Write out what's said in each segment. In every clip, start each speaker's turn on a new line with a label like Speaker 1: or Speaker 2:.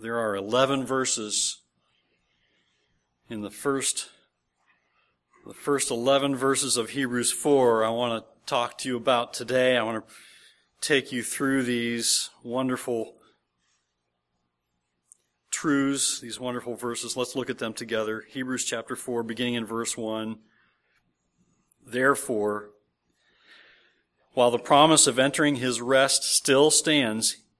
Speaker 1: There are 11 verses in the first the first 11 verses of Hebrews 4 I want to talk to you about today. I want to take you through these wonderful truths, these wonderful verses. Let's look at them together. Hebrews chapter 4 beginning in verse 1. Therefore, while the promise of entering his rest still stands,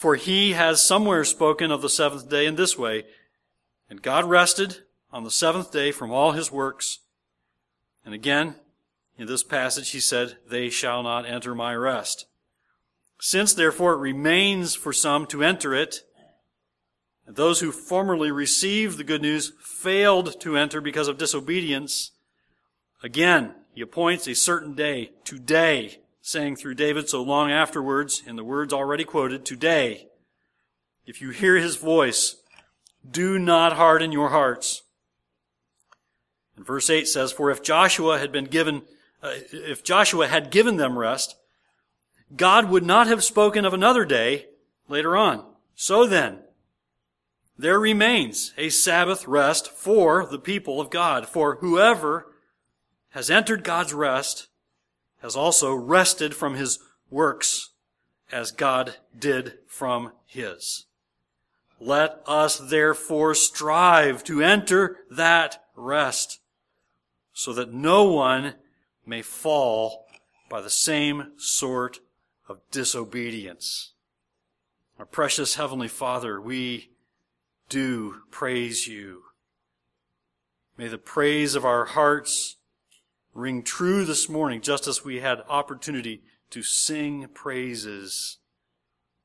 Speaker 1: For he has somewhere spoken of the seventh day in this way, and God rested on the seventh day from all his works. And again, in this passage, he said, They shall not enter my rest. Since therefore it remains for some to enter it, and those who formerly received the good news failed to enter because of disobedience, again, he appoints a certain day, today, saying through David so long afterwards, in the words already quoted, today, if you hear his voice, do not harden your hearts. And verse 8 says, For if Joshua had been given, uh, if Joshua had given them rest, God would not have spoken of another day later on. So then, there remains a Sabbath rest for the people of God, for whoever has entered God's rest has also rested from his works as God did from his. Let us therefore strive to enter that rest so that no one may fall by the same sort of disobedience. Our precious Heavenly Father, we do praise you. May the praise of our hearts ring true this morning, just as we had opportunity to sing praises.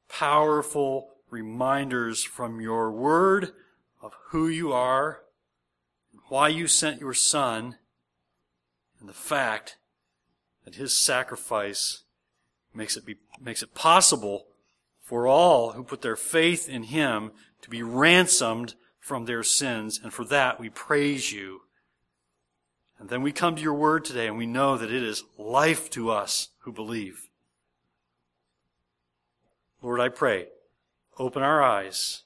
Speaker 1: Powerful reminders from your word of who you are, why you sent your son, and the fact that his sacrifice makes it, be, makes it possible for all who put their faith in him to be ransomed from their sins. And for that we praise you. And then we come to your word today and we know that it is life to us who believe. Lord, I pray, open our eyes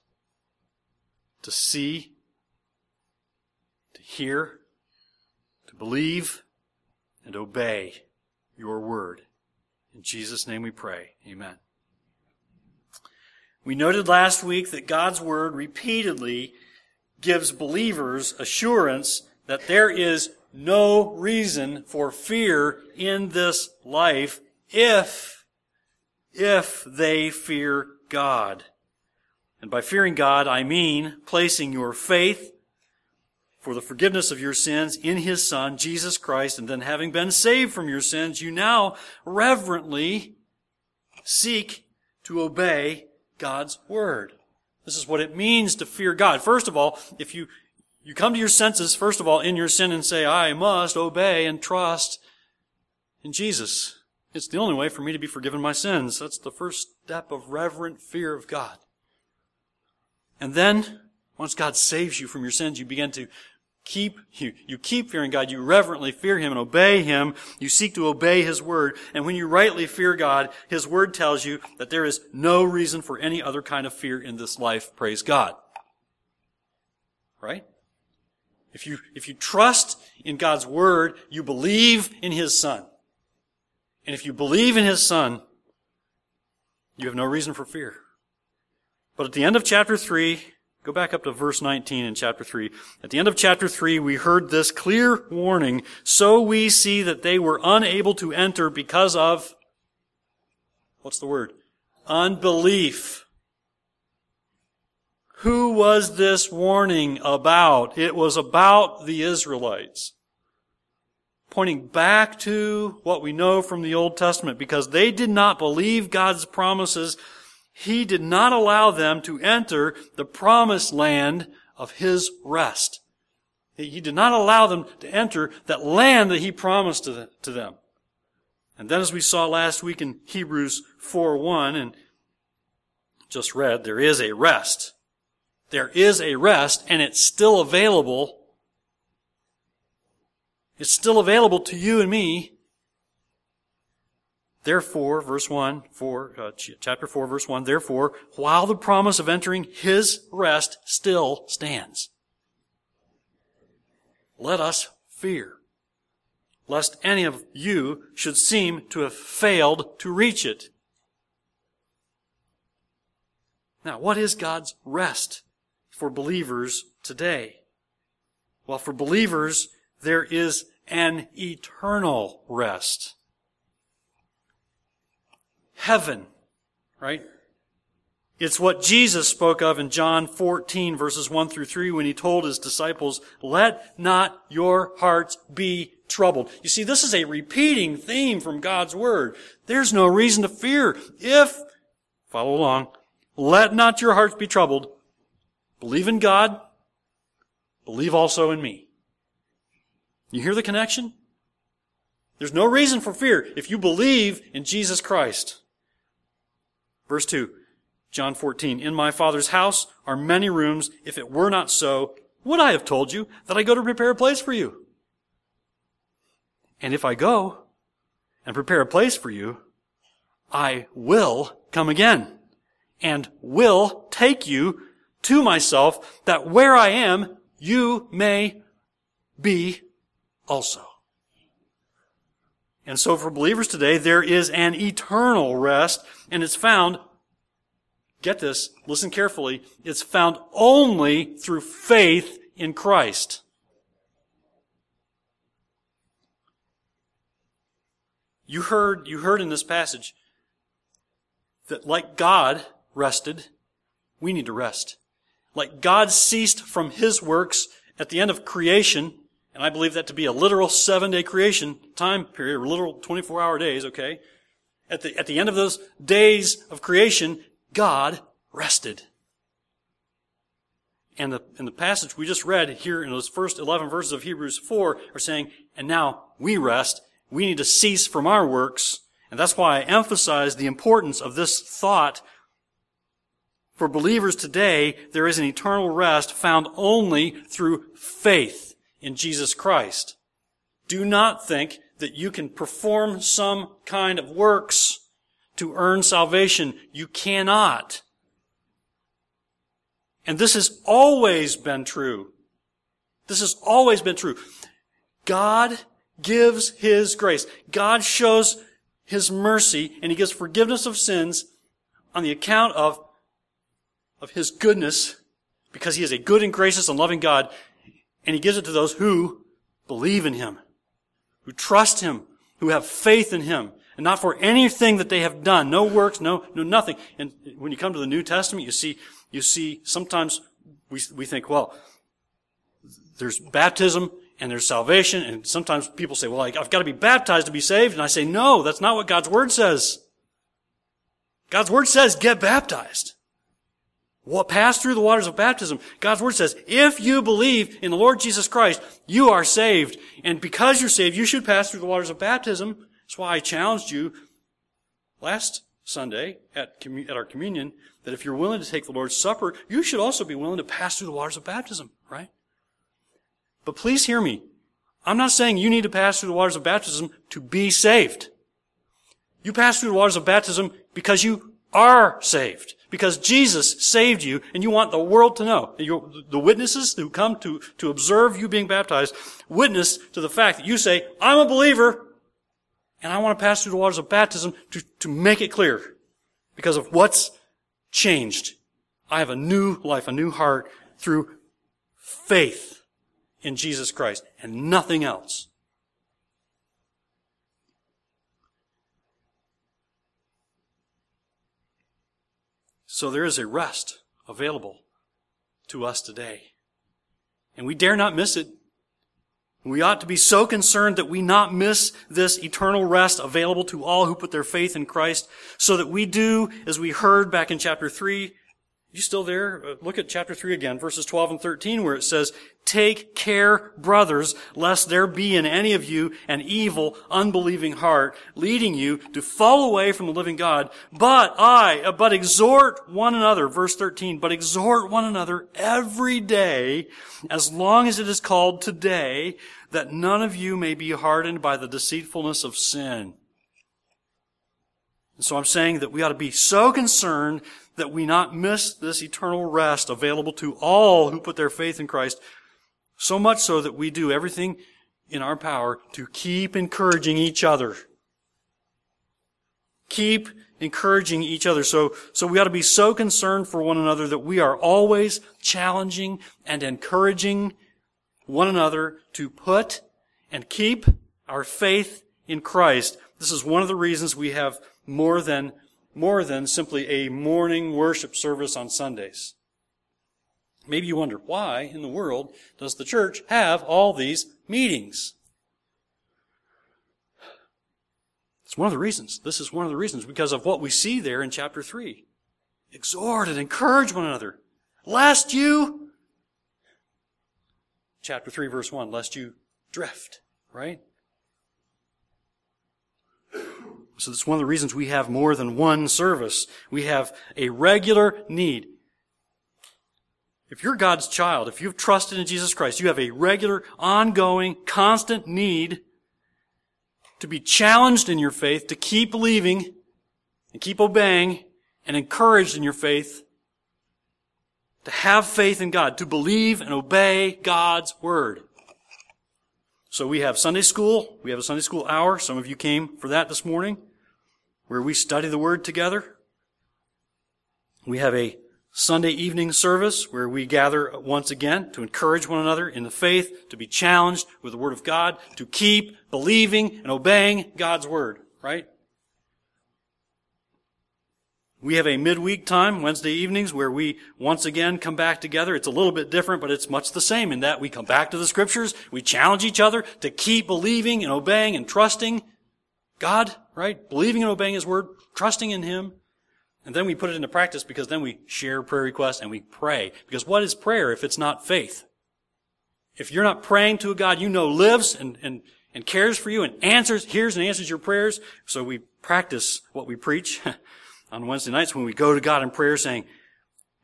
Speaker 1: to see, to hear, to believe, and obey your word. In Jesus' name we pray. Amen. We noted last week that God's word repeatedly gives believers assurance that there is no reason for fear in this life if, if they fear God. And by fearing God, I mean placing your faith for the forgiveness of your sins in His Son, Jesus Christ, and then having been saved from your sins, you now reverently seek to obey God's Word. This is what it means to fear God. First of all, if you, you come to your senses, first of all, in your sin and say, I must obey and trust in Jesus. It's the only way for me to be forgiven my sins. That's the first step of reverent fear of God. And then, once God saves you from your sins, you begin to keep, you, you keep fearing God. You reverently fear Him and obey Him. You seek to obey His Word. And when you rightly fear God, His Word tells you that there is no reason for any other kind of fear in this life. Praise God. Right? If you, if you trust in God's Word, you believe in His Son. And if you believe in His Son, you have no reason for fear. But at the end of chapter 3, go back up to verse 19 in chapter 3. At the end of chapter 3, we heard this clear warning. So we see that they were unable to enter because of, what's the word? Unbelief. Who was this warning about? It was about the Israelites. Pointing back to what we know from the Old Testament because they did not believe God's promises. He did not allow them to enter the promised land of His rest. He did not allow them to enter that land that He promised to them. And then as we saw last week in Hebrews 4.1 and just read, there is a rest. There is a rest and it's still available. It's still available to you and me. Therefore, verse 1, 4, uh, chapter 4, verse 1, therefore, while the promise of entering his rest still stands, let us fear, lest any of you should seem to have failed to reach it. Now, what is God's rest for believers today? Well, for believers, there is an eternal rest. Heaven, right? It's what Jesus spoke of in John 14 verses 1 through 3 when he told his disciples, let not your hearts be troubled. You see, this is a repeating theme from God's Word. There's no reason to fear if, follow along, let not your hearts be troubled. Believe in God. Believe also in me. You hear the connection? There's no reason for fear if you believe in Jesus Christ. Verse 2, John 14, In my Father's house are many rooms. If it were not so, would I have told you that I go to prepare a place for you? And if I go and prepare a place for you, I will come again and will take you to myself that where I am, you may be also. And so for believers today, there is an eternal rest and it's found, get this, listen carefully, it's found only through faith in Christ. You heard, you heard in this passage that like God, rested, we need to rest. Like God ceased from His works at the end of creation, and I believe that to be a literal seven day creation time period, literal 24 hour days, okay? At the, at the end of those days of creation, God rested. And the, and the passage we just read here in those first 11 verses of Hebrews 4 are saying, and now we rest. We need to cease from our works. And that's why I emphasize the importance of this thought for believers today, there is an eternal rest found only through faith in Jesus Christ. Do not think that you can perform some kind of works to earn salvation. You cannot. And this has always been true. This has always been true. God gives His grace. God shows His mercy and He gives forgiveness of sins on the account of of His goodness because He is a good and gracious and loving God, and He gives it to those who believe in Him, who trust Him, who have faith in Him, and not for anything that they have done. No works, no, no, nothing. And when you come to the New Testament, you see, you see, sometimes we, we think, well, there's baptism and there's salvation, and sometimes people say, well, I've got to be baptized to be saved, and I say, no, that's not what God's Word says. God's Word says, get baptized pass through the waters of baptism. God's word says, if you believe in the Lord Jesus Christ, you are saved. And because you're saved, you should pass through the waters of baptism. That's why I challenged you last Sunday at, at our communion that if you're willing to take the Lord's Supper, you should also be willing to pass through the waters of baptism, right? But please hear me. I'm not saying you need to pass through the waters of baptism to be saved. You pass through the waters of baptism because you are saved. Because Jesus saved you and you want the world to know. the witnesses who come to, to observe you being baptized witness to the fact that you say, I'm a believer and I want to pass through the waters of baptism to, to make it clear because of what's changed. I have a new life, a new heart through faith in Jesus Christ and nothing else. So there is a rest available to us today. And we dare not miss it. We ought to be so concerned that we not miss this eternal rest available to all who put their faith in Christ, so that we do, as we heard back in chapter 3, you still there? Uh, look at chapter 3 again, verses 12 and 13, where it says, Take care, brothers, lest there be in any of you an evil, unbelieving heart, leading you to fall away from the living God. But I, uh, but exhort one another, verse 13, but exhort one another every day, as long as it is called today, that none of you may be hardened by the deceitfulness of sin. And so I'm saying that we ought to be so concerned that we not miss this eternal rest available to all who put their faith in Christ, so much so that we do everything in our power to keep encouraging each other. Keep encouraging each other. So, so we ought to be so concerned for one another that we are always challenging and encouraging one another to put and keep our faith in Christ. This is one of the reasons we have more than more than simply a morning worship service on Sundays. Maybe you wonder, why in the world does the church have all these meetings? It's one of the reasons. This is one of the reasons because of what we see there in chapter 3. Exhort and encourage one another. Lest you, chapter 3 verse 1, lest you drift, right? So that's one of the reasons we have more than one service. We have a regular need. If you're God's child, if you've trusted in Jesus Christ, you have a regular, ongoing, constant need to be challenged in your faith, to keep believing and keep obeying and encouraged in your faith, to have faith in God, to believe and obey God's Word. So we have Sunday school. We have a Sunday school hour. Some of you came for that this morning where we study the Word together. We have a Sunday evening service where we gather once again to encourage one another in the faith, to be challenged with the Word of God, to keep believing and obeying God's Word, right? We have a midweek time, Wednesday evenings, where we once again come back together. It's a little bit different, but it's much the same in that we come back to the scriptures, we challenge each other to keep believing and obeying and trusting God, right? Believing and obeying His Word, trusting in Him. And then we put it into practice because then we share prayer requests and we pray. Because what is prayer if it's not faith? If you're not praying to a God you know lives and, and, and cares for you and answers, hears and answers your prayers, so we practice what we preach on Wednesday nights when we go to God in prayer saying,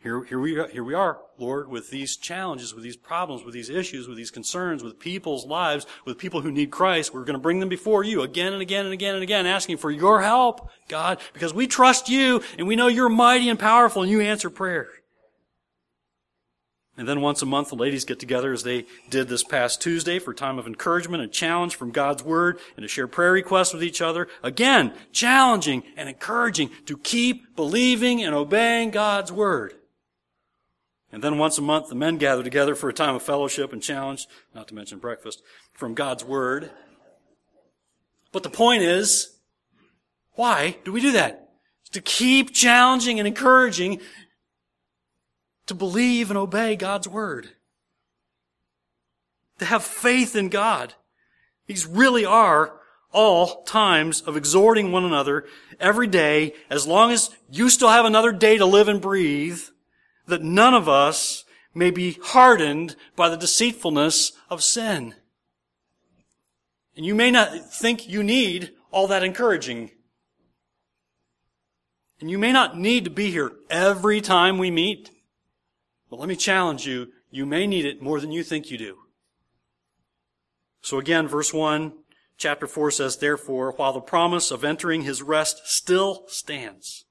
Speaker 1: here, here, we, here we are, Lord, with these challenges, with these problems, with these issues, with these concerns, with people's lives, with people who need Christ. We're going to bring them before you again and again and again and again, asking for your help, God, because we trust you and we know you're mighty and powerful and you answer prayer. And then once a month, the ladies get together as they did this past Tuesday for a time of encouragement and challenge from God's Word and to share prayer requests with each other. Again, challenging and encouraging to keep believing and obeying God's Word. And then once a month, the men gather together for a time of fellowship and challenge, not to mention breakfast, from God's Word. But the point is, why do we do that? It's to keep challenging and encouraging to believe and obey God's Word. To have faith in God. These really are all times of exhorting one another every day, as long as you still have another day to live and breathe, that none of us may be hardened by the deceitfulness of sin. And you may not think you need all that encouraging. And you may not need to be here every time we meet. But let me challenge you, you may need it more than you think you do. So again, verse 1, chapter 4 says, Therefore, while the promise of entering his rest still stands,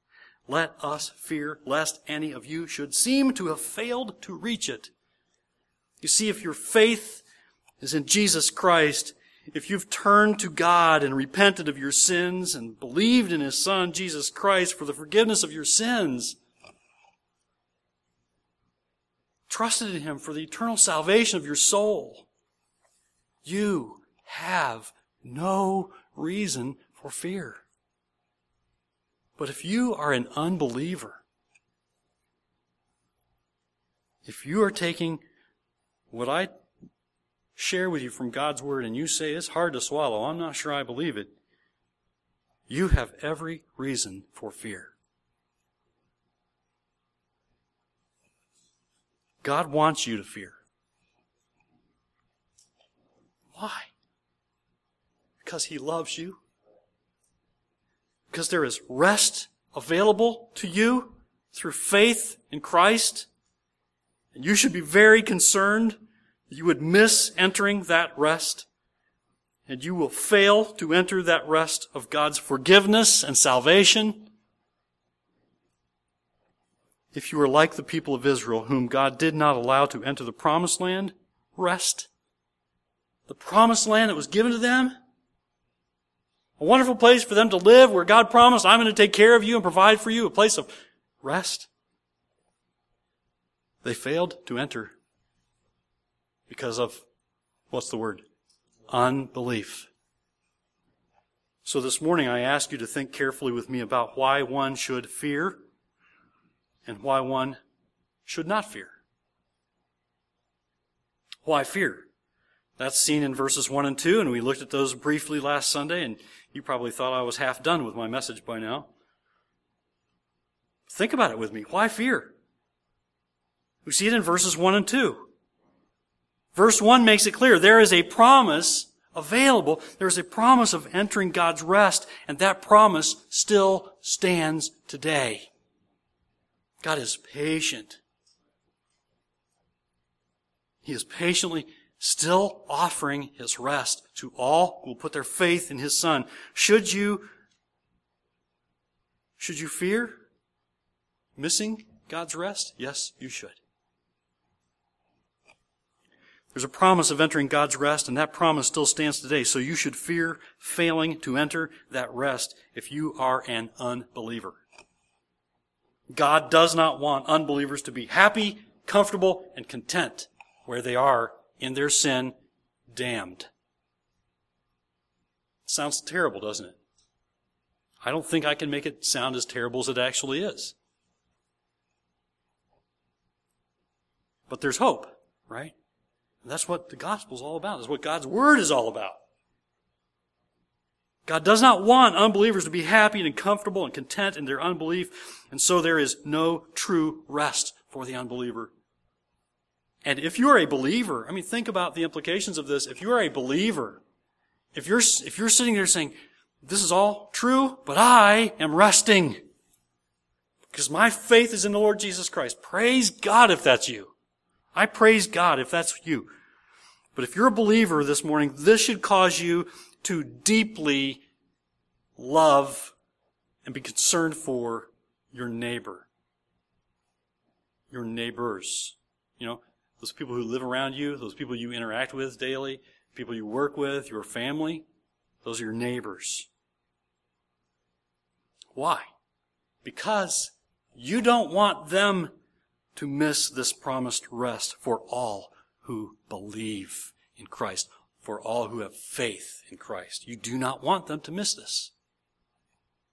Speaker 1: let us fear lest any of you should seem to have failed to reach it. You see, if your faith is in Jesus Christ, if you've turned to God and repented of your sins and believed in His Son, Jesus Christ, for the forgiveness of your sins, trusted in Him for the eternal salvation of your soul, you have no reason for fear. But if you are an unbeliever, if you are taking what I share with you from God's Word and you say it's hard to swallow, I'm not sure I believe it, you have every reason for fear. God wants you to fear. Why? Because He loves you. Because there is rest available to you through faith in Christ. And you should be very concerned that you would miss entering that rest. And you will fail to enter that rest of God's forgiveness and salvation if you are like the people of Israel, whom God did not allow to enter the promised land, rest. The promised land that was given to them. A wonderful place for them to live where God promised, I'm going to take care of you and provide for you, a place of rest. They failed to enter because of, what's the word? Unbelief. So this morning I ask you to think carefully with me about why one should fear and why one should not fear. Why fear? That's seen in verses 1 and 2, and we looked at those briefly last Sunday, and you probably thought I was half done with my message by now. Think about it with me. Why fear? We see it in verses 1 and 2. Verse 1 makes it clear there is a promise available. There is a promise of entering God's rest, and that promise still stands today. God is patient. He is patiently still offering his rest to all who will put their faith in his son. Should you, should you fear missing God's rest? Yes, you should. There's a promise of entering God's rest, and that promise still stands today. So you should fear failing to enter that rest if you are an unbeliever. God does not want unbelievers to be happy, comfortable, and content where they are in their sin, damned. Sounds terrible, doesn't it? I don't think I can make it sound as terrible as it actually is. But there's hope, right? And that's what the gospel is all about. That's what God's word is all about. God does not want unbelievers to be happy and comfortable and content in their unbelief, and so there is no true rest for the unbeliever. And if you are a believer, I mean, think about the implications of this. If you are a believer, if you're, if you're sitting there saying, this is all true, but I am resting because my faith is in the Lord Jesus Christ. Praise God if that's you. I praise God if that's you. But if you're a believer this morning, this should cause you to deeply love and be concerned for your neighbor. Your neighbors. You know, those people who live around you, those people you interact with daily, people you work with, your family, those are your neighbors. Why? Because you don't want them to miss this promised rest for all who believe in Christ for all who have faith in Christ. You do not want them to miss this.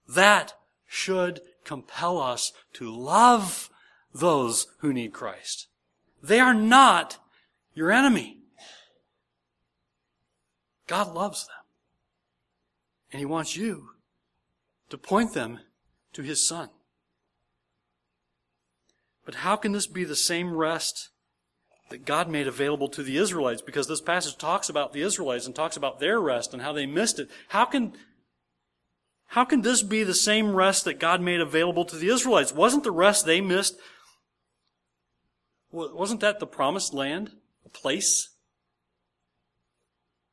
Speaker 1: That should compel us to love those who need Christ. They are not your enemy. God loves them. And He wants you to point them to His Son. But how can this be the same rest that God made available to the Israelites because this passage talks about the Israelites and talks about their rest and how they missed it. How can, how can this be the same rest that God made available to the Israelites? Wasn't the rest they missed, wasn't that the promised land? A place?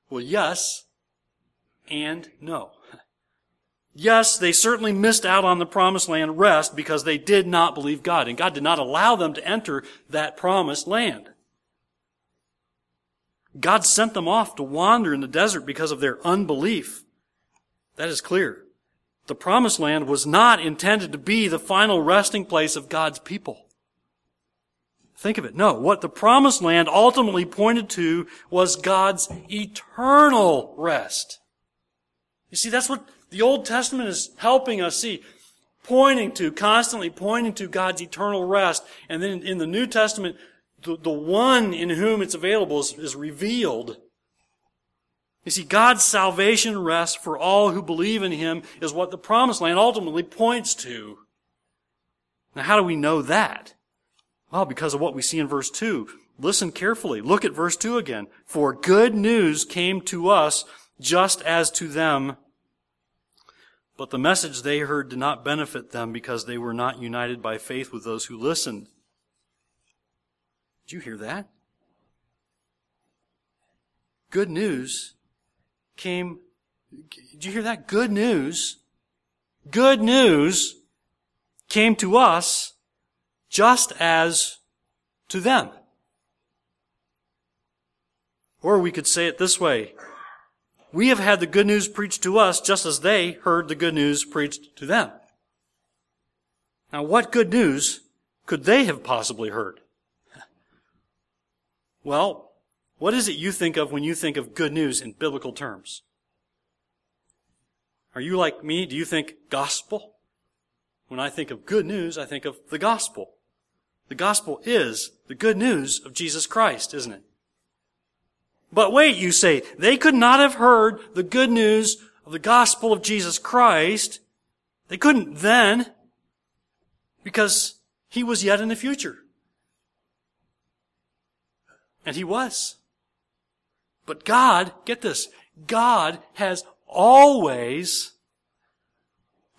Speaker 1: Well, yes and no. Yes, they certainly missed out on the promised land rest because they did not believe God, and God did not allow them to enter that promised land. God sent them off to wander in the desert because of their unbelief. That is clear. The promised land was not intended to be the final resting place of God's people. Think of it. No, what the promised land ultimately pointed to was God's eternal rest. You see, that's what the Old Testament is helping us see. Pointing to, constantly pointing to God's eternal rest. And then in the New Testament, the, the one in whom it's available is, is revealed. You see, God's salvation rest for all who believe in Him is what the promised land ultimately points to. Now, how do we know that? Well, because of what we see in verse 2. Listen carefully. Look at verse 2 again. For good news came to us just as to them. But the message they heard did not benefit them because they were not united by faith with those who listened. Did you hear that? Good news came. Did you hear that? Good news. Good news came to us just as to them. Or we could say it this way. We have had the good news preached to us just as they heard the good news preached to them. Now, what good news could they have possibly heard? Well, what is it you think of when you think of good news in biblical terms? Are you like me? Do you think gospel? When I think of good news, I think of the gospel. The gospel is the good news of Jesus Christ, isn't it? But wait, you say, they could not have heard the good news of the gospel of Jesus Christ. They couldn't then because he was yet in the future. And he was. But God, get this, God has always,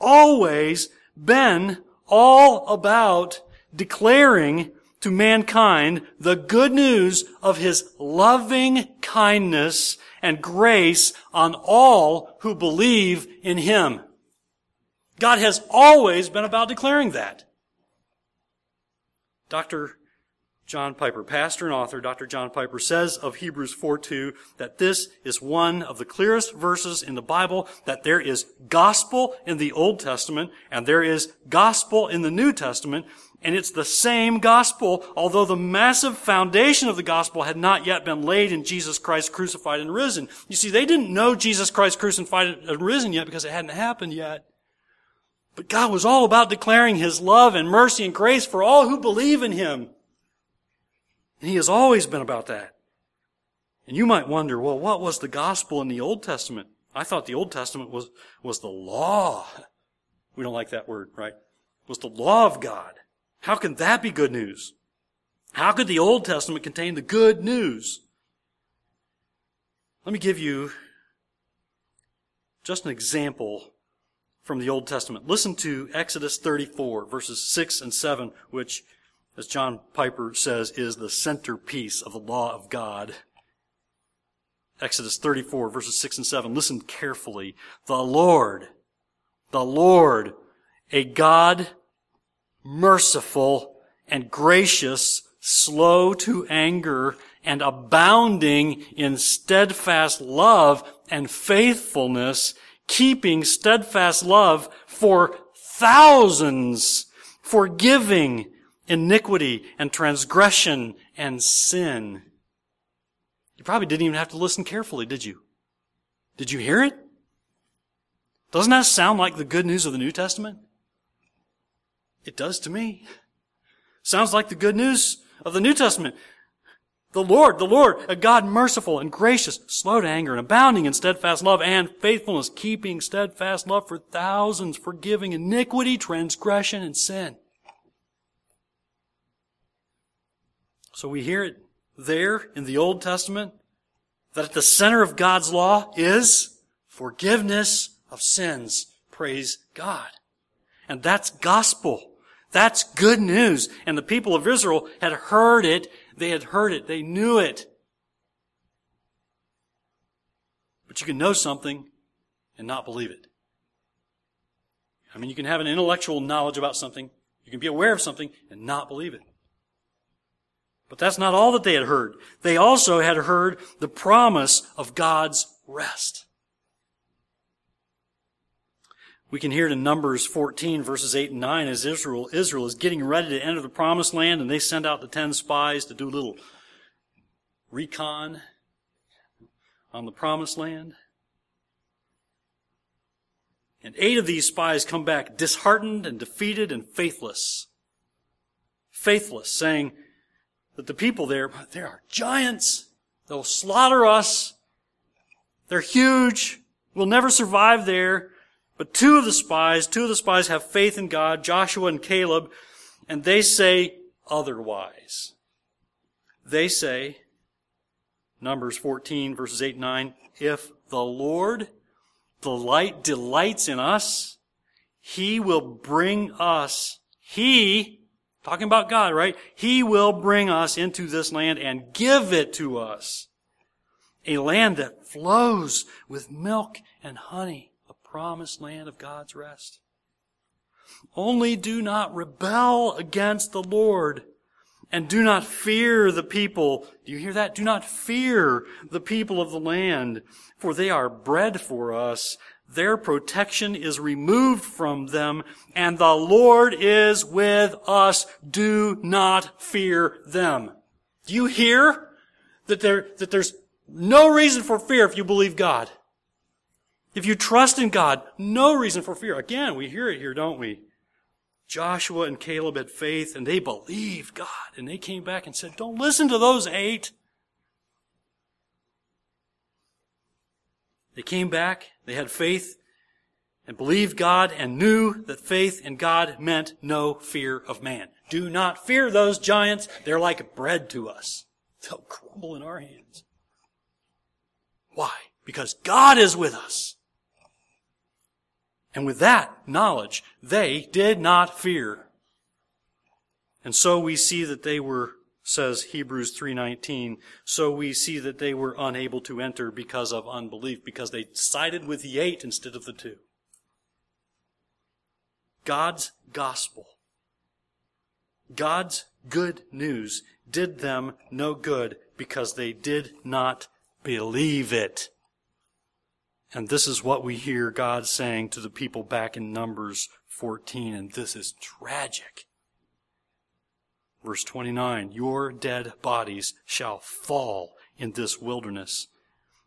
Speaker 1: always been all about declaring to mankind the good news of his loving kindness and grace on all who believe in him. God has always been about declaring that. Dr. John Piper, pastor and author Dr. John Piper says of Hebrews 4:2 that this is one of the clearest verses in the Bible that there is gospel in the Old Testament and there is gospel in the New Testament and it's the same gospel, although the massive foundation of the gospel had not yet been laid in Jesus Christ crucified and risen. You see, they didn't know Jesus Christ crucified and risen yet because it hadn't happened yet. But God was all about declaring His love and mercy and grace for all who believe in Him. And He has always been about that. And you might wonder, well, what was the gospel in the Old Testament? I thought the Old Testament was, was the law. We don't like that word, right? It was the law of God. How can that be good news? How could the Old Testament contain the good news? Let me give you just an example from the Old Testament. Listen to Exodus 34, verses 6 and 7, which, as John Piper says, is the centerpiece of the law of God. Exodus 34, verses 6 and 7. Listen carefully. The Lord, the Lord, a God merciful and gracious, slow to anger, and abounding in steadfast love and faithfulness, keeping steadfast love for thousands, forgiving iniquity and transgression and sin. You probably didn't even have to listen carefully, did you? Did you hear it? Doesn't that sound like the good news of the New Testament? It does to me. Sounds like the good news of the New Testament. The Lord, the Lord, a God merciful and gracious, slow to anger and abounding in steadfast love and faithfulness, keeping steadfast love for thousands, forgiving iniquity, transgression, and sin. So we hear it there in the Old Testament that at the center of God's law is forgiveness of sins. Praise God. And that's gospel. That's good news. And the people of Israel had heard it. They had heard it. They knew it. But you can know something and not believe it. I mean, you can have an intellectual knowledge about something. You can be aware of something and not believe it. But that's not all that they had heard. They also had heard the promise of God's rest. We can hear it in Numbers 14 verses 8 and 9 as Israel, Israel is getting ready to enter the promised land and they send out the 10 spies to do a little recon on the promised land. And eight of these spies come back disheartened and defeated and faithless. Faithless, saying, that the people there, there are giants. They'll slaughter us. They're huge. We'll never survive there. But two of the spies, two of the spies have faith in God, Joshua and Caleb, and they say otherwise. They say, Numbers 14 verses 8 and 9, if the Lord the light, delights in us, He will bring us, He, talking about God, right? He will bring us into this land and give it to us. A land that flows with milk and honey, promised land of God's rest. Only do not rebel against the Lord and do not fear the people. Do you hear that? Do not fear the people of the land, for they are bread for us. Their protection is removed from them, and the Lord is with us. Do not fear them. Do you hear that there, that there's no reason for fear if you believe God? If you trust in God, no reason for fear. Again, we hear it here, don't we? Joshua and Caleb had faith and they believed God. And they came back and said, Don't listen to those eight. They came back, they had faith and believed God and knew that faith in God meant no fear of man. Do not fear those giants. They're like bread to us. They'll crumble in our hands. Why? Because God is with us. And with that knowledge, they did not fear. And so we see that they were, says Hebrews 3.19, so we see that they were unable to enter because of unbelief, because they sided with the eight instead of the two. God's gospel, God's good news did them no good because they did not believe it. And this is what we hear God saying to the people back in Numbers 14, and this is tragic. Verse 29, Your dead bodies shall fall in this wilderness,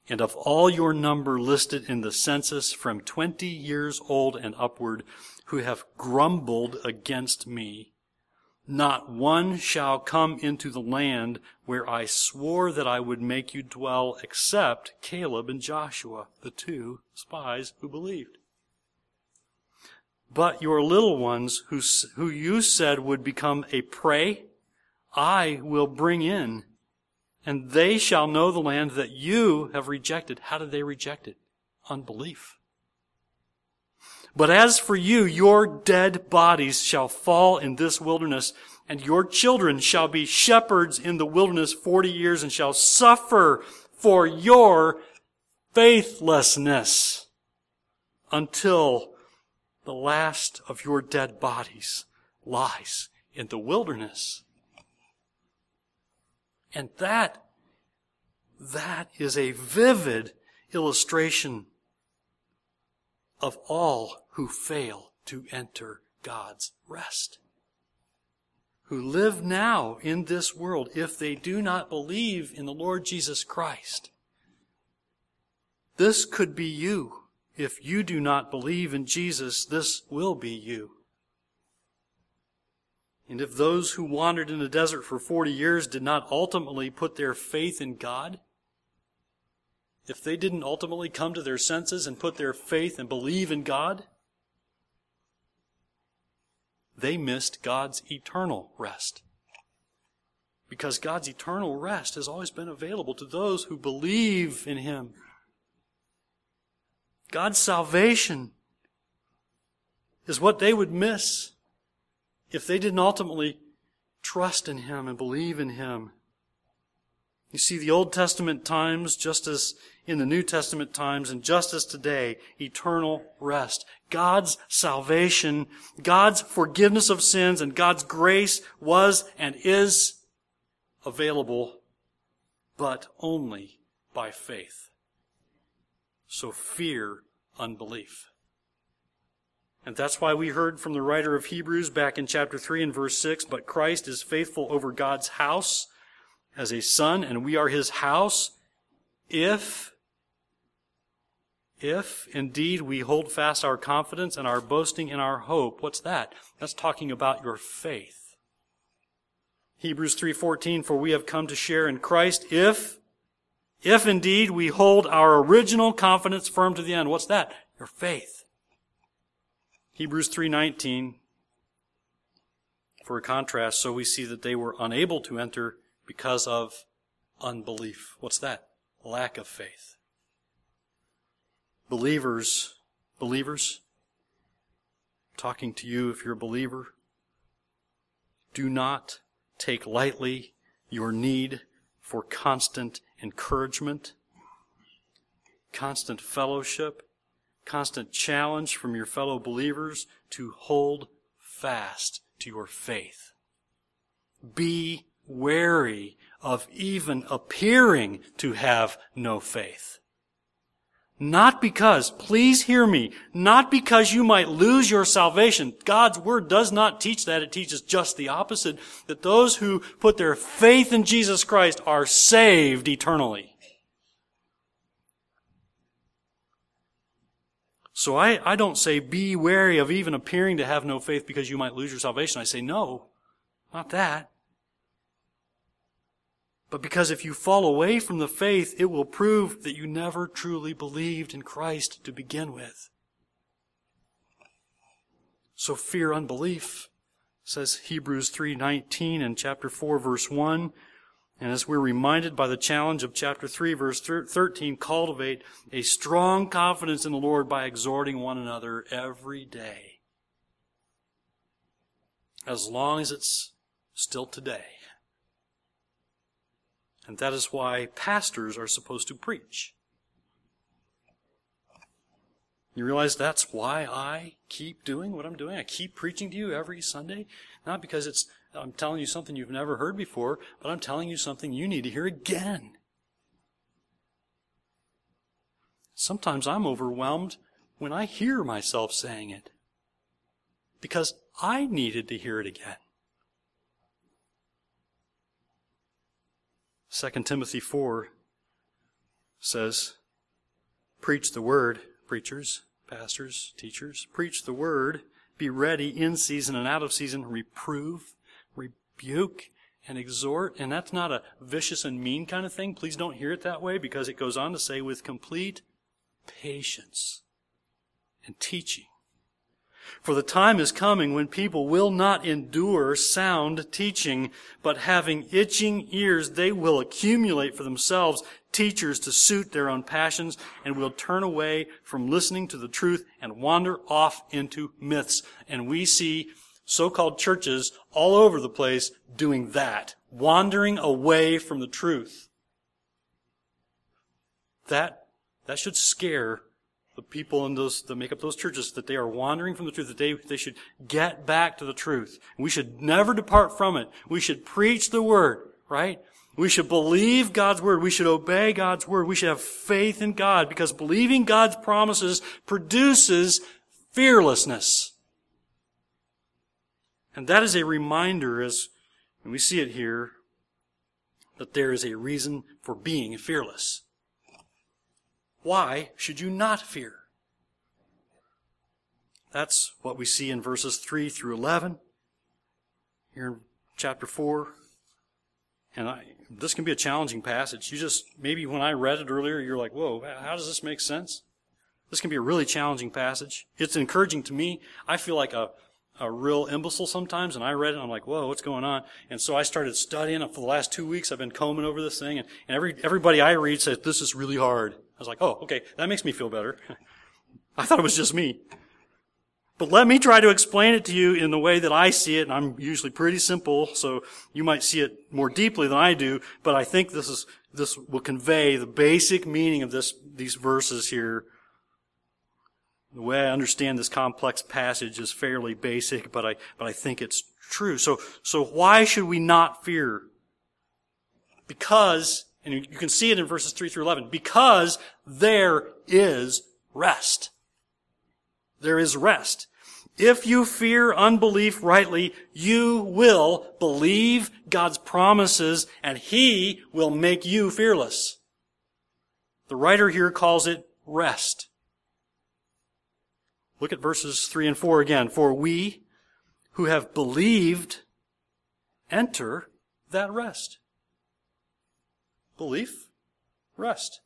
Speaker 1: and of all your number listed in the census from 20 years old and upward, who have grumbled against me, not one shall come into the land where I swore that I would make you dwell except Caleb and Joshua, the two spies who believed. But your little ones who, who you said would become a prey, I will bring in, and they shall know the land that you have rejected. How did they reject it? Unbelief. But as for you, your dead bodies shall fall in this wilderness, and your children shall be shepherds in the wilderness forty years and shall suffer for your faithlessness until the last of your dead bodies lies in the wilderness. And that, that is a vivid illustration of all who fail to enter God's rest. Who live now in this world if they do not believe in the Lord Jesus Christ. This could be you. If you do not believe in Jesus, this will be you. And if those who wandered in the desert for 40 years did not ultimately put their faith in God, if they didn't ultimately come to their senses and put their faith and believe in God, they missed God's eternal rest. Because God's eternal rest has always been available to those who believe in Him. God's salvation is what they would miss if they didn't ultimately trust in Him and believe in Him. You see, the Old Testament times, just as in the New Testament times, and just as today, eternal rest. God's salvation, God's forgiveness of sins, and God's grace was and is available, but only by faith. So fear unbelief. And that's why we heard from the writer of Hebrews back in chapter 3 and verse 6, but Christ is faithful over God's house as a son, and we are his house if, if indeed we hold fast our confidence and our boasting in our hope. What's that? That's talking about your faith. Hebrews 3:14 for we have come to share in Christ if if indeed we hold our original confidence firm to the end. What's that? Your faith. Hebrews 3:19 for a contrast so we see that they were unable to enter because of unbelief. What's that? Lack of faith. Believers, believers, talking to you if you're a believer, do not take lightly your need for constant encouragement, constant fellowship, constant challenge from your fellow believers to hold fast to your faith. Be wary of even appearing to have no faith. Not because, please hear me, not because you might lose your salvation. God's Word does not teach that. It teaches just the opposite. That those who put their faith in Jesus Christ are saved eternally. So I, I don't say be wary of even appearing to have no faith because you might lose your salvation. I say no, not that. But because if you fall away from the faith, it will prove that you never truly believed in Christ to begin with. So fear unbelief, says Hebrews 3:19 and chapter 4 verse 1. And as we're reminded by the challenge of chapter 3 verse 13, cultivate a strong confidence in the Lord by exhorting one another every day. As long as it's still today. And that is why pastors are supposed to preach. You realize that's why I keep doing what I'm doing? I keep preaching to you every Sunday? Not because it's, I'm telling you something you've never heard before, but I'm telling you something you need to hear again. Sometimes I'm overwhelmed when I hear myself saying it. Because I needed to hear it again. 2 Timothy 4 says, Preach the word, preachers, pastors, teachers. Preach the word. Be ready in season and out of season. Reprove, rebuke, and exhort. And that's not a vicious and mean kind of thing. Please don't hear it that way because it goes on to say with complete patience and teaching. For the time is coming when people will not endure sound teaching, but having itching ears, they will accumulate for themselves teachers to suit their own passions and will turn away from listening to the truth and wander off into myths. And we see so-called churches all over the place doing that, wandering away from the truth. That, that should scare the people in those that make up those churches that they are wandering from the truth, that they, they should get back to the truth. We should never depart from it. We should preach the word, right? We should believe God's word. We should obey God's word. We should have faith in God because believing God's promises produces fearlessness. And that is a reminder as and we see it here that there is a reason for being fearless. Why should you not fear? That's what we see in verses 3 through 11 here in chapter 4. And I, this can be a challenging passage. You just, maybe when I read it earlier, you're like, whoa, how does this make sense? This can be a really challenging passage. It's encouraging to me. I feel like a, a real imbecile sometimes, and I read it, and I'm like, whoa, what's going on? And so I started studying it for the last two weeks. I've been combing over this thing, and, and every, everybody I read says, this is really hard. I was like, oh, okay, that makes me feel better. I thought it was just me. But let me try to explain it to you in the way that I see it, and I'm usually pretty simple, so you might see it more deeply than I do, but I think this is, this will convey the basic meaning of this, these verses here. The way I understand this complex passage is fairly basic, but I, but I think it's true. So, so why should we not fear? Because and you can see it in verses 3 through 11. Because there is rest. There is rest. If you fear unbelief rightly, you will believe God's promises and He will make you fearless. The writer here calls it rest. Look at verses 3 and 4 again. For we who have believed enter that rest? Belief, rest.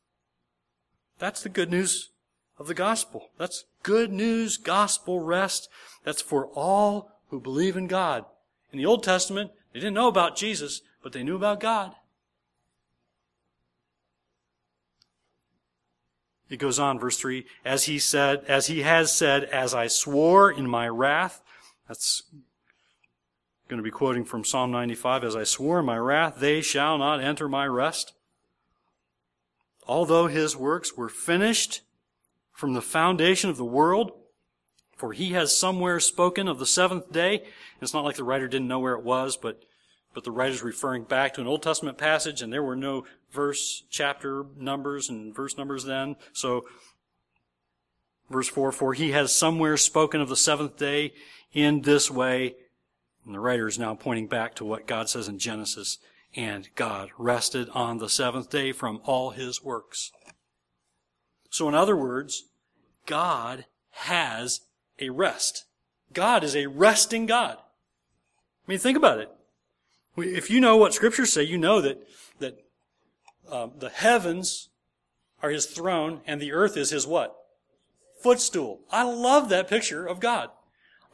Speaker 1: That's the good news of the gospel. That's good news, gospel rest. That's for all who believe in God. In the Old Testament, they didn't know about Jesus, but they knew about God. It goes on, verse 3, as he said, as he has said, as I swore in my wrath. That's going to be quoting from Psalm 95, as I swore in my wrath, they shall not enter my rest. Although his works were finished from the foundation of the world, for he has somewhere spoken of the seventh day. It's not like the writer didn't know where it was, but but the writer's referring back to an Old Testament passage, and there were no verse, chapter numbers, and verse numbers then. So, verse 4, for he has somewhere spoken of the seventh day in this way. And the writer is now pointing back to what God says in Genesis. And God rested on the seventh day from all his works. So in other words, God has a rest. God is a resting God. I mean, think about it. If you know what scriptures say, you know that, that uh, the heavens are his throne and the earth is his what? Footstool. I love that picture of God.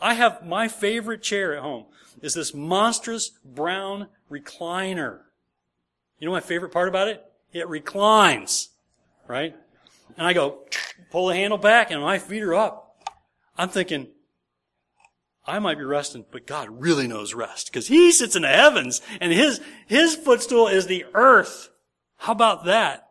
Speaker 1: I have my favorite chair at home is this monstrous brown recliner. You know my favorite part about it? It reclines, right? And I go, pull the handle back and my feet are up. I'm thinking, I might be resting, but God really knows rest because He sits in the heavens and His, His footstool is the earth. How about that?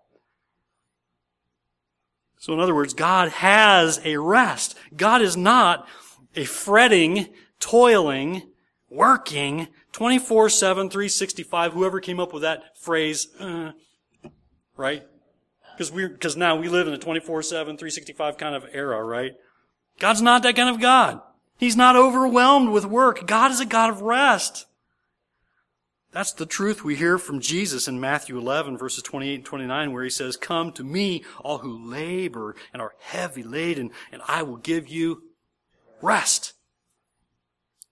Speaker 1: So in other words, God has a rest. God is not a fretting, toiling, working, 24-7, 365, whoever came up with that phrase, uh, right? Because we because now we live in a 24-7, 365 kind of era, right? God's not that kind of God. He's not overwhelmed with work. God is a God of rest. That's the truth we hear from Jesus in Matthew 11 verses 28 and 29 where he says, Come to me, all who labor and are heavy laden, and I will give you rest.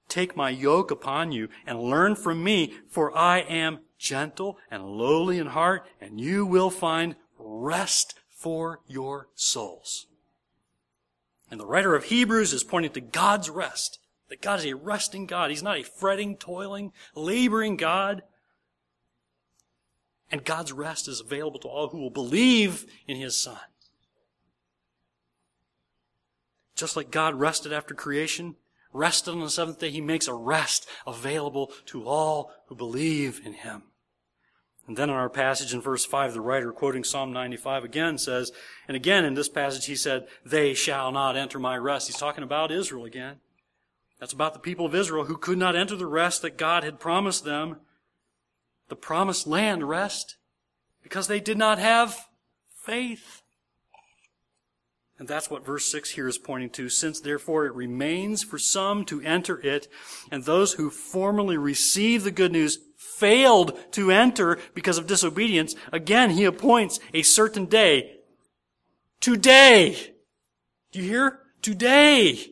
Speaker 1: Take my yoke upon you and learn from me, for I am gentle and lowly in heart, and you will find rest for your souls. And the writer of Hebrews is pointing to God's rest. That God is a resting God. He's not a fretting, toiling, laboring God. And God's rest is available to all who will believe in His Son. Just like God rested after creation, rested on the seventh day, He makes a rest available to all who believe in Him. And then in our passage in verse 5, the writer quoting Psalm 95 again says, and again in this passage he said, they shall not enter my rest. He's talking about Israel again. That's about the people of Israel who could not enter the rest that God had promised them. The promised land rest because they did not have faith. And that's what verse 6 here is pointing to. Since therefore it remains for some to enter it, and those who formerly received the good news failed to enter because of disobedience, again, he appoints a certain day. Today. Do you hear? Today.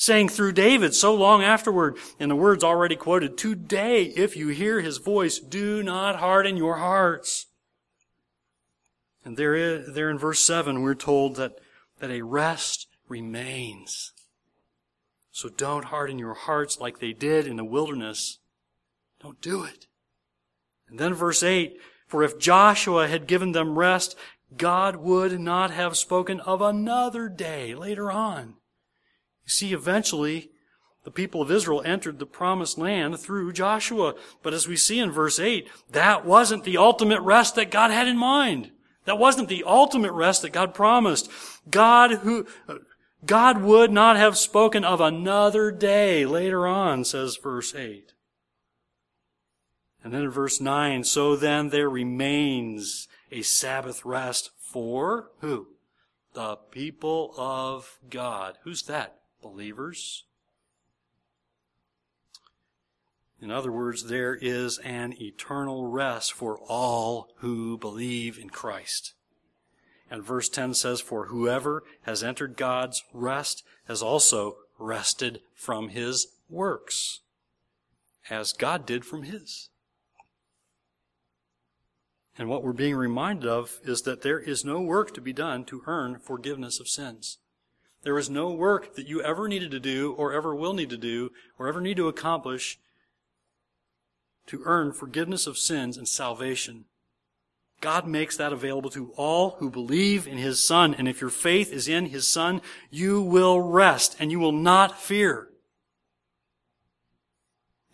Speaker 1: Saying through David so long afterward, in the words already quoted, today, if you hear his voice, do not harden your hearts. And there, is, there in verse 7, we're told that, that a rest remains. So don't harden your hearts like they did in the wilderness. Don't do it. And then verse 8, for if Joshua had given them rest, God would not have spoken of another day later on. You see, eventually, the people of Israel entered the promised land through Joshua. But as we see in verse 8, that wasn't the ultimate rest that God had in mind. That wasn't the ultimate rest that God promised. God who, uh, God would not have spoken of another day later on, says verse 8. And then in verse 9, so then there remains a Sabbath rest for who? The people of God. Who's that? Believers. In other words, there is an eternal rest for all who believe in Christ. And verse 10 says, For whoever has entered God's rest has also rested from his works, as God did from his. And what we're being reminded of is that there is no work to be done to earn forgiveness of sins. There is no work that you ever needed to do, or ever will need to do, or ever need to accomplish to earn forgiveness of sins and salvation. God makes that available to all who believe in His Son. And if your faith is in His Son, you will rest and you will not fear.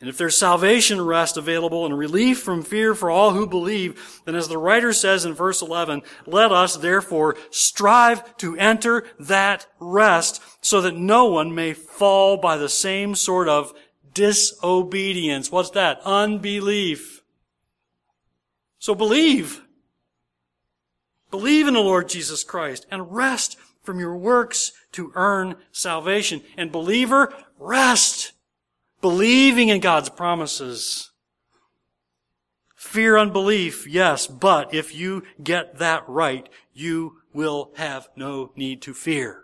Speaker 1: And if there's salvation rest available and relief from fear for all who believe, then as the writer says in verse 11, let us therefore strive to enter that rest so that no one may fall by the same sort of disobedience. What's that? Unbelief. So believe. Believe in the Lord Jesus Christ and rest from your works to earn salvation. And believer, rest believing in God's promises. Fear unbelief, yes, but if you get that right, you will have no need to fear.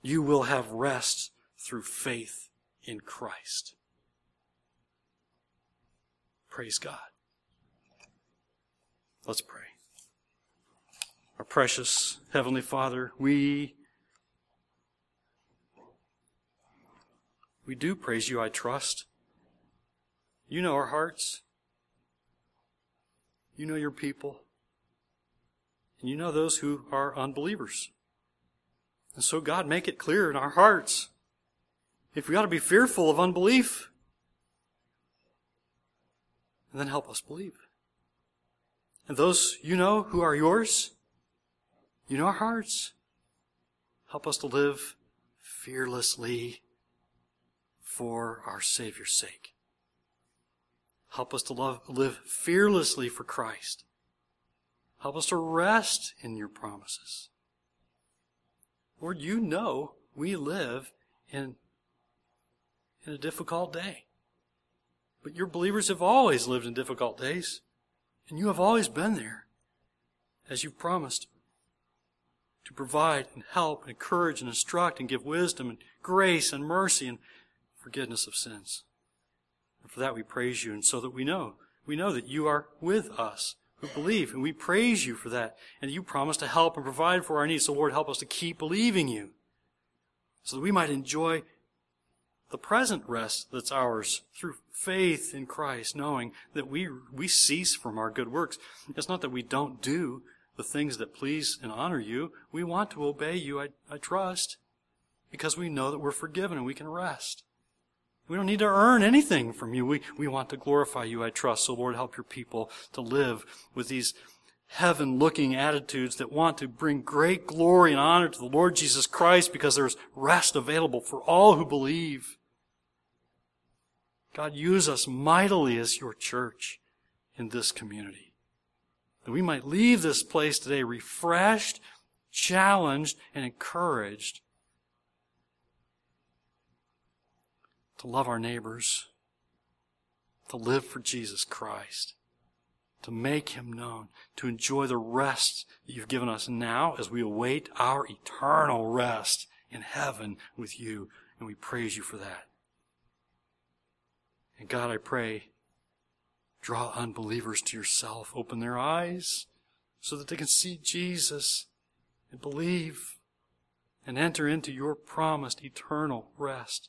Speaker 1: You will have rest through faith in Christ. Praise God. Let's pray. Our precious Heavenly Father, we We do praise you, I trust. You know our hearts. You know your people. And you know those who are unbelievers. And so, God, make it clear in our hearts if we ought to be fearful of unbelief. And then help us believe. And those you know who are yours, you know our hearts. Help us to live fearlessly for our Savior's sake. Help us to love, live fearlessly for Christ. Help us to rest in your promises. Lord, you know we live in, in a difficult day. But your believers have always lived in difficult days. And you have always been there, as you promised, to provide and help and encourage and instruct and give wisdom and grace and mercy and forgiveness of sins. And for that we praise you, and so that we know, we know that you are with us who believe, and we praise you for that. And you promise to help and provide for our needs. So Lord, help us to keep believing you, so that we might enjoy the present rest that's ours through faith in Christ, knowing that we, we cease from our good works. It's not that we don't do the things that please and honor you. We want to obey you, I, I trust, because we know that we're forgiven and we can rest. We don't need to earn anything from you. We, we want to glorify you, I trust. So, Lord, help your people to live with these heaven looking attitudes that want to bring great glory and honor to the Lord Jesus Christ because there's rest available for all who believe. God, use us mightily as your church in this community. That we might leave this place today refreshed, challenged, and encouraged to love our neighbors, to live for Jesus Christ, to make Him known, to enjoy the rest that you've given us now as we await our eternal rest in heaven with you. And we praise you for that. And God, I pray, draw unbelievers to yourself. Open their eyes so that they can see Jesus and believe and enter into your promised eternal rest.